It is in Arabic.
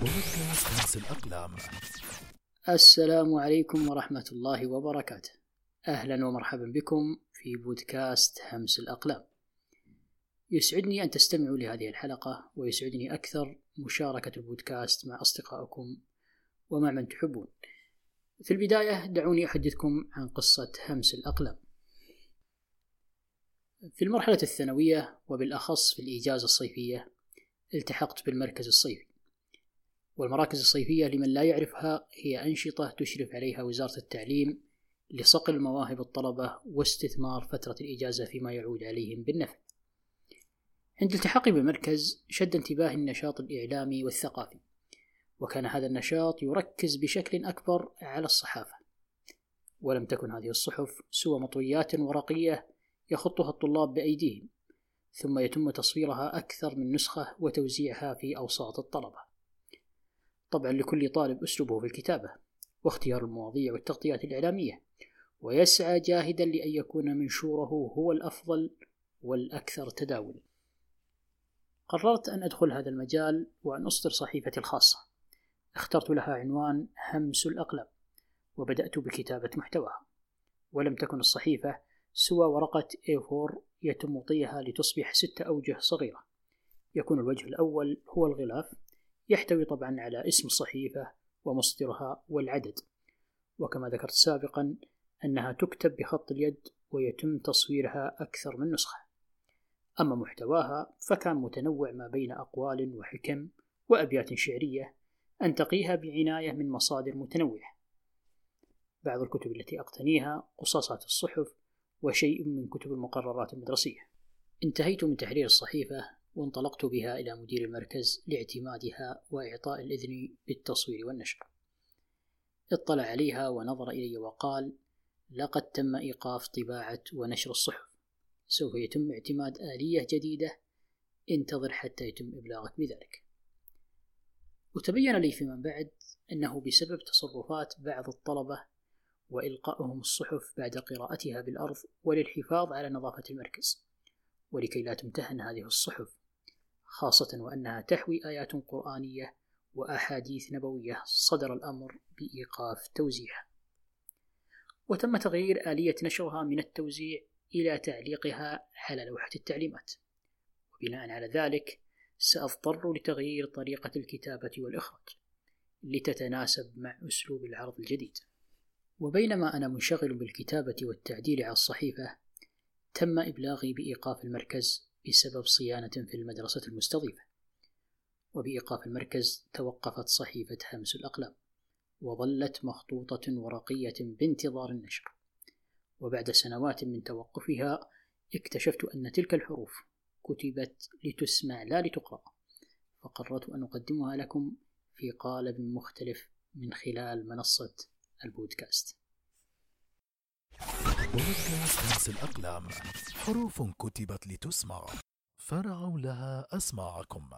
بودكاست همس الأقلام السلام عليكم ورحمة الله وبركاته. أهلا ومرحبا بكم في بودكاست همس الأقلام. يسعدني أن تستمعوا لهذه الحلقة ويسعدني أكثر مشاركة البودكاست مع أصدقائكم ومع من تحبون. في البداية دعوني أحدثكم عن قصة همس الأقلام. في المرحلة الثانوية وبالأخص في الإجازة الصيفية التحقت بالمركز الصيفي. والمراكز الصيفية لمن لا يعرفها هي أنشطة تشرف عليها وزارة التعليم لصقل مواهب الطلبة واستثمار فترة الإجازة فيما يعود عليهم بالنفع. عند التحاقي بالمركز شد انتباهي النشاط الإعلامي والثقافي، وكان هذا النشاط يركز بشكل أكبر على الصحافة، ولم تكن هذه الصحف سوى مطويات ورقية يخطها الطلاب بأيديهم، ثم يتم تصويرها أكثر من نسخة وتوزيعها في أوساط الطلبة. طبعا لكل طالب أسلوبه في الكتابة واختيار المواضيع والتغطيات الإعلامية ويسعى جاهدا لأن يكون منشوره هو الأفضل والأكثر تداول قررت أن أدخل هذا المجال وأن أصدر صحيفتي الخاصة. اخترت لها عنوان همس الأقلام وبدأت بكتابة محتواها. ولم تكن الصحيفة سوى ورقة A4 يتم طيها لتصبح ست أوجه صغيرة. يكون الوجه الأول هو الغلاف يحتوي طبعا على اسم الصحيفة ومصدرها والعدد. وكما ذكرت سابقا أنها تكتب بخط اليد ويتم تصويرها أكثر من نسخة. أما محتواها فكان متنوع ما بين أقوال وحكم وأبيات شعرية أنتقيها بعناية من مصادر متنوعة. بعض الكتب التي أقتنيها قصاصات الصحف وشيء من كتب المقررات المدرسية. انتهيت من تحرير الصحيفة وانطلقت بها إلى مدير المركز لاعتمادها وإعطاء الإذن بالتصوير والنشر. اطلع عليها ونظر إلي وقال لقد تم إيقاف طباعة ونشر الصحف. سوف يتم اعتماد آلية جديدة. انتظر حتى يتم إبلاغك بذلك. وتبين لي فيما بعد أنه بسبب تصرفات بعض الطلبة وإلقائهم الصحف بعد قراءتها بالأرض وللحفاظ على نظافة المركز. ولكي لا تمتهن هذه الصحف. خاصة وأنها تحوي آيات قرآنية وأحاديث نبوية صدر الأمر بإيقاف توزيعها وتم تغيير آلية نشرها من التوزيع إلى تعليقها على لوحة التعليمات. وبناء على ذلك سأضطر لتغيير طريقة الكتابة والإخراج لتتناسب مع أسلوب العرض الجديد. وبينما أنا منشغل بالكتابة والتعديل على الصحيفة تم إبلاغي بإيقاف المركز بسبب صيانة في المدرسة المستضيفة. وبإيقاف المركز توقفت صحيفة همس الأقلام وظلت مخطوطة ورقية بانتظار النشر. وبعد سنوات من توقفها اكتشفت أن تلك الحروف كتبت لتسمع لا لتقرأ. فقررت أن أقدمها لكم في قالب مختلف من خلال منصة البودكاست. بودكاست همس الأقلام. حروف كتبت لتسمع. فرعوا لها أسماعكم.